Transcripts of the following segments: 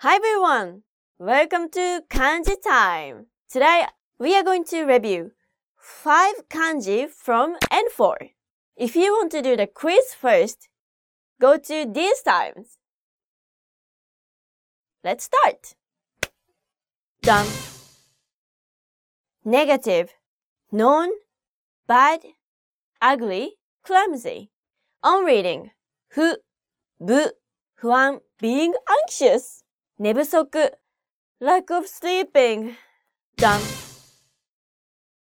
Hi everyone! Welcome to Kanji Time! Today we are going to review 5 kanji from N4. If you want to do the quiz first, go to these times. Let's start! Done! Negative, known, bad, ugly, clumsy. On reading, hu, bu, huan, being anxious 寝不足 lack of sleeping done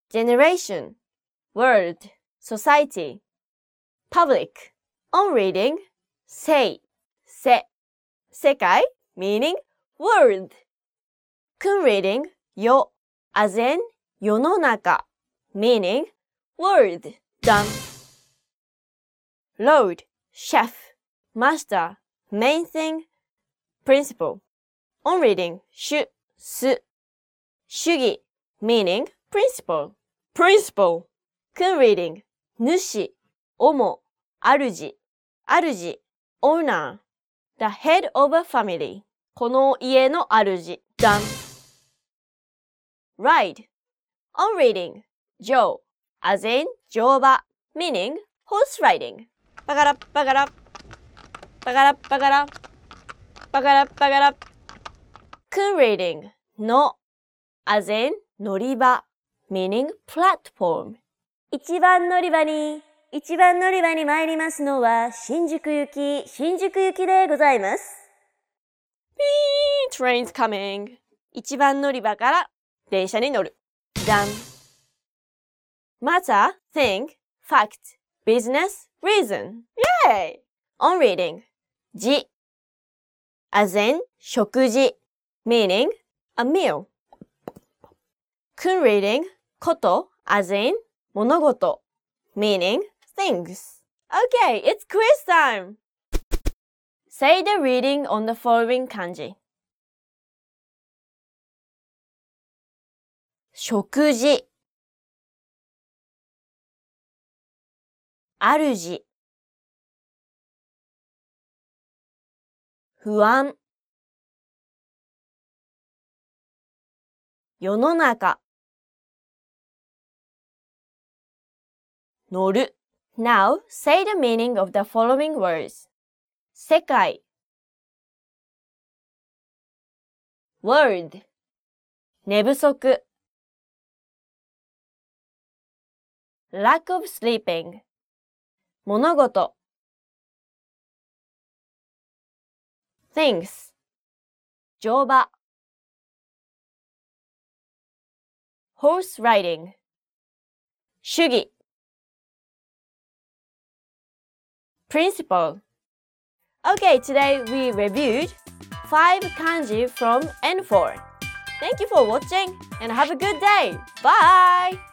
generation world society public on reading say せ世界 meaning world kun reading よ as in 世の中 meaning world done load chef master main thing principle on reading 主、す、主義 meaning principle, principle. kun reading 主、主、主、主、owner, the head of a family. この家の主 done. ride on reading 乗 as in 乗馬 meaning horse riding. パガラッパガラッパガラッパガラッパガラッパガラ kun reading の as in 乗り場 meaning platform 一番乗り場に、一番乗り場に参りますのは、新宿行き、新宿行きでございます。ピー trains coming 一番乗り場から電車に乗る done matter, think, fact, business, reason yay on reading じ as in 食事 meaning a meal kun reading こと as in 物事 meaning things okay it's quiz time say the reading on the following kanji 食事主不安世の中乗る Now say the meaning of the following words 世界 world 寝不足 lack of sleeping 物事 things 乗馬 horse riding 主義 principle Okay, today we reviewed 5 kanji from N4. Thank you for watching and have a good day. Bye!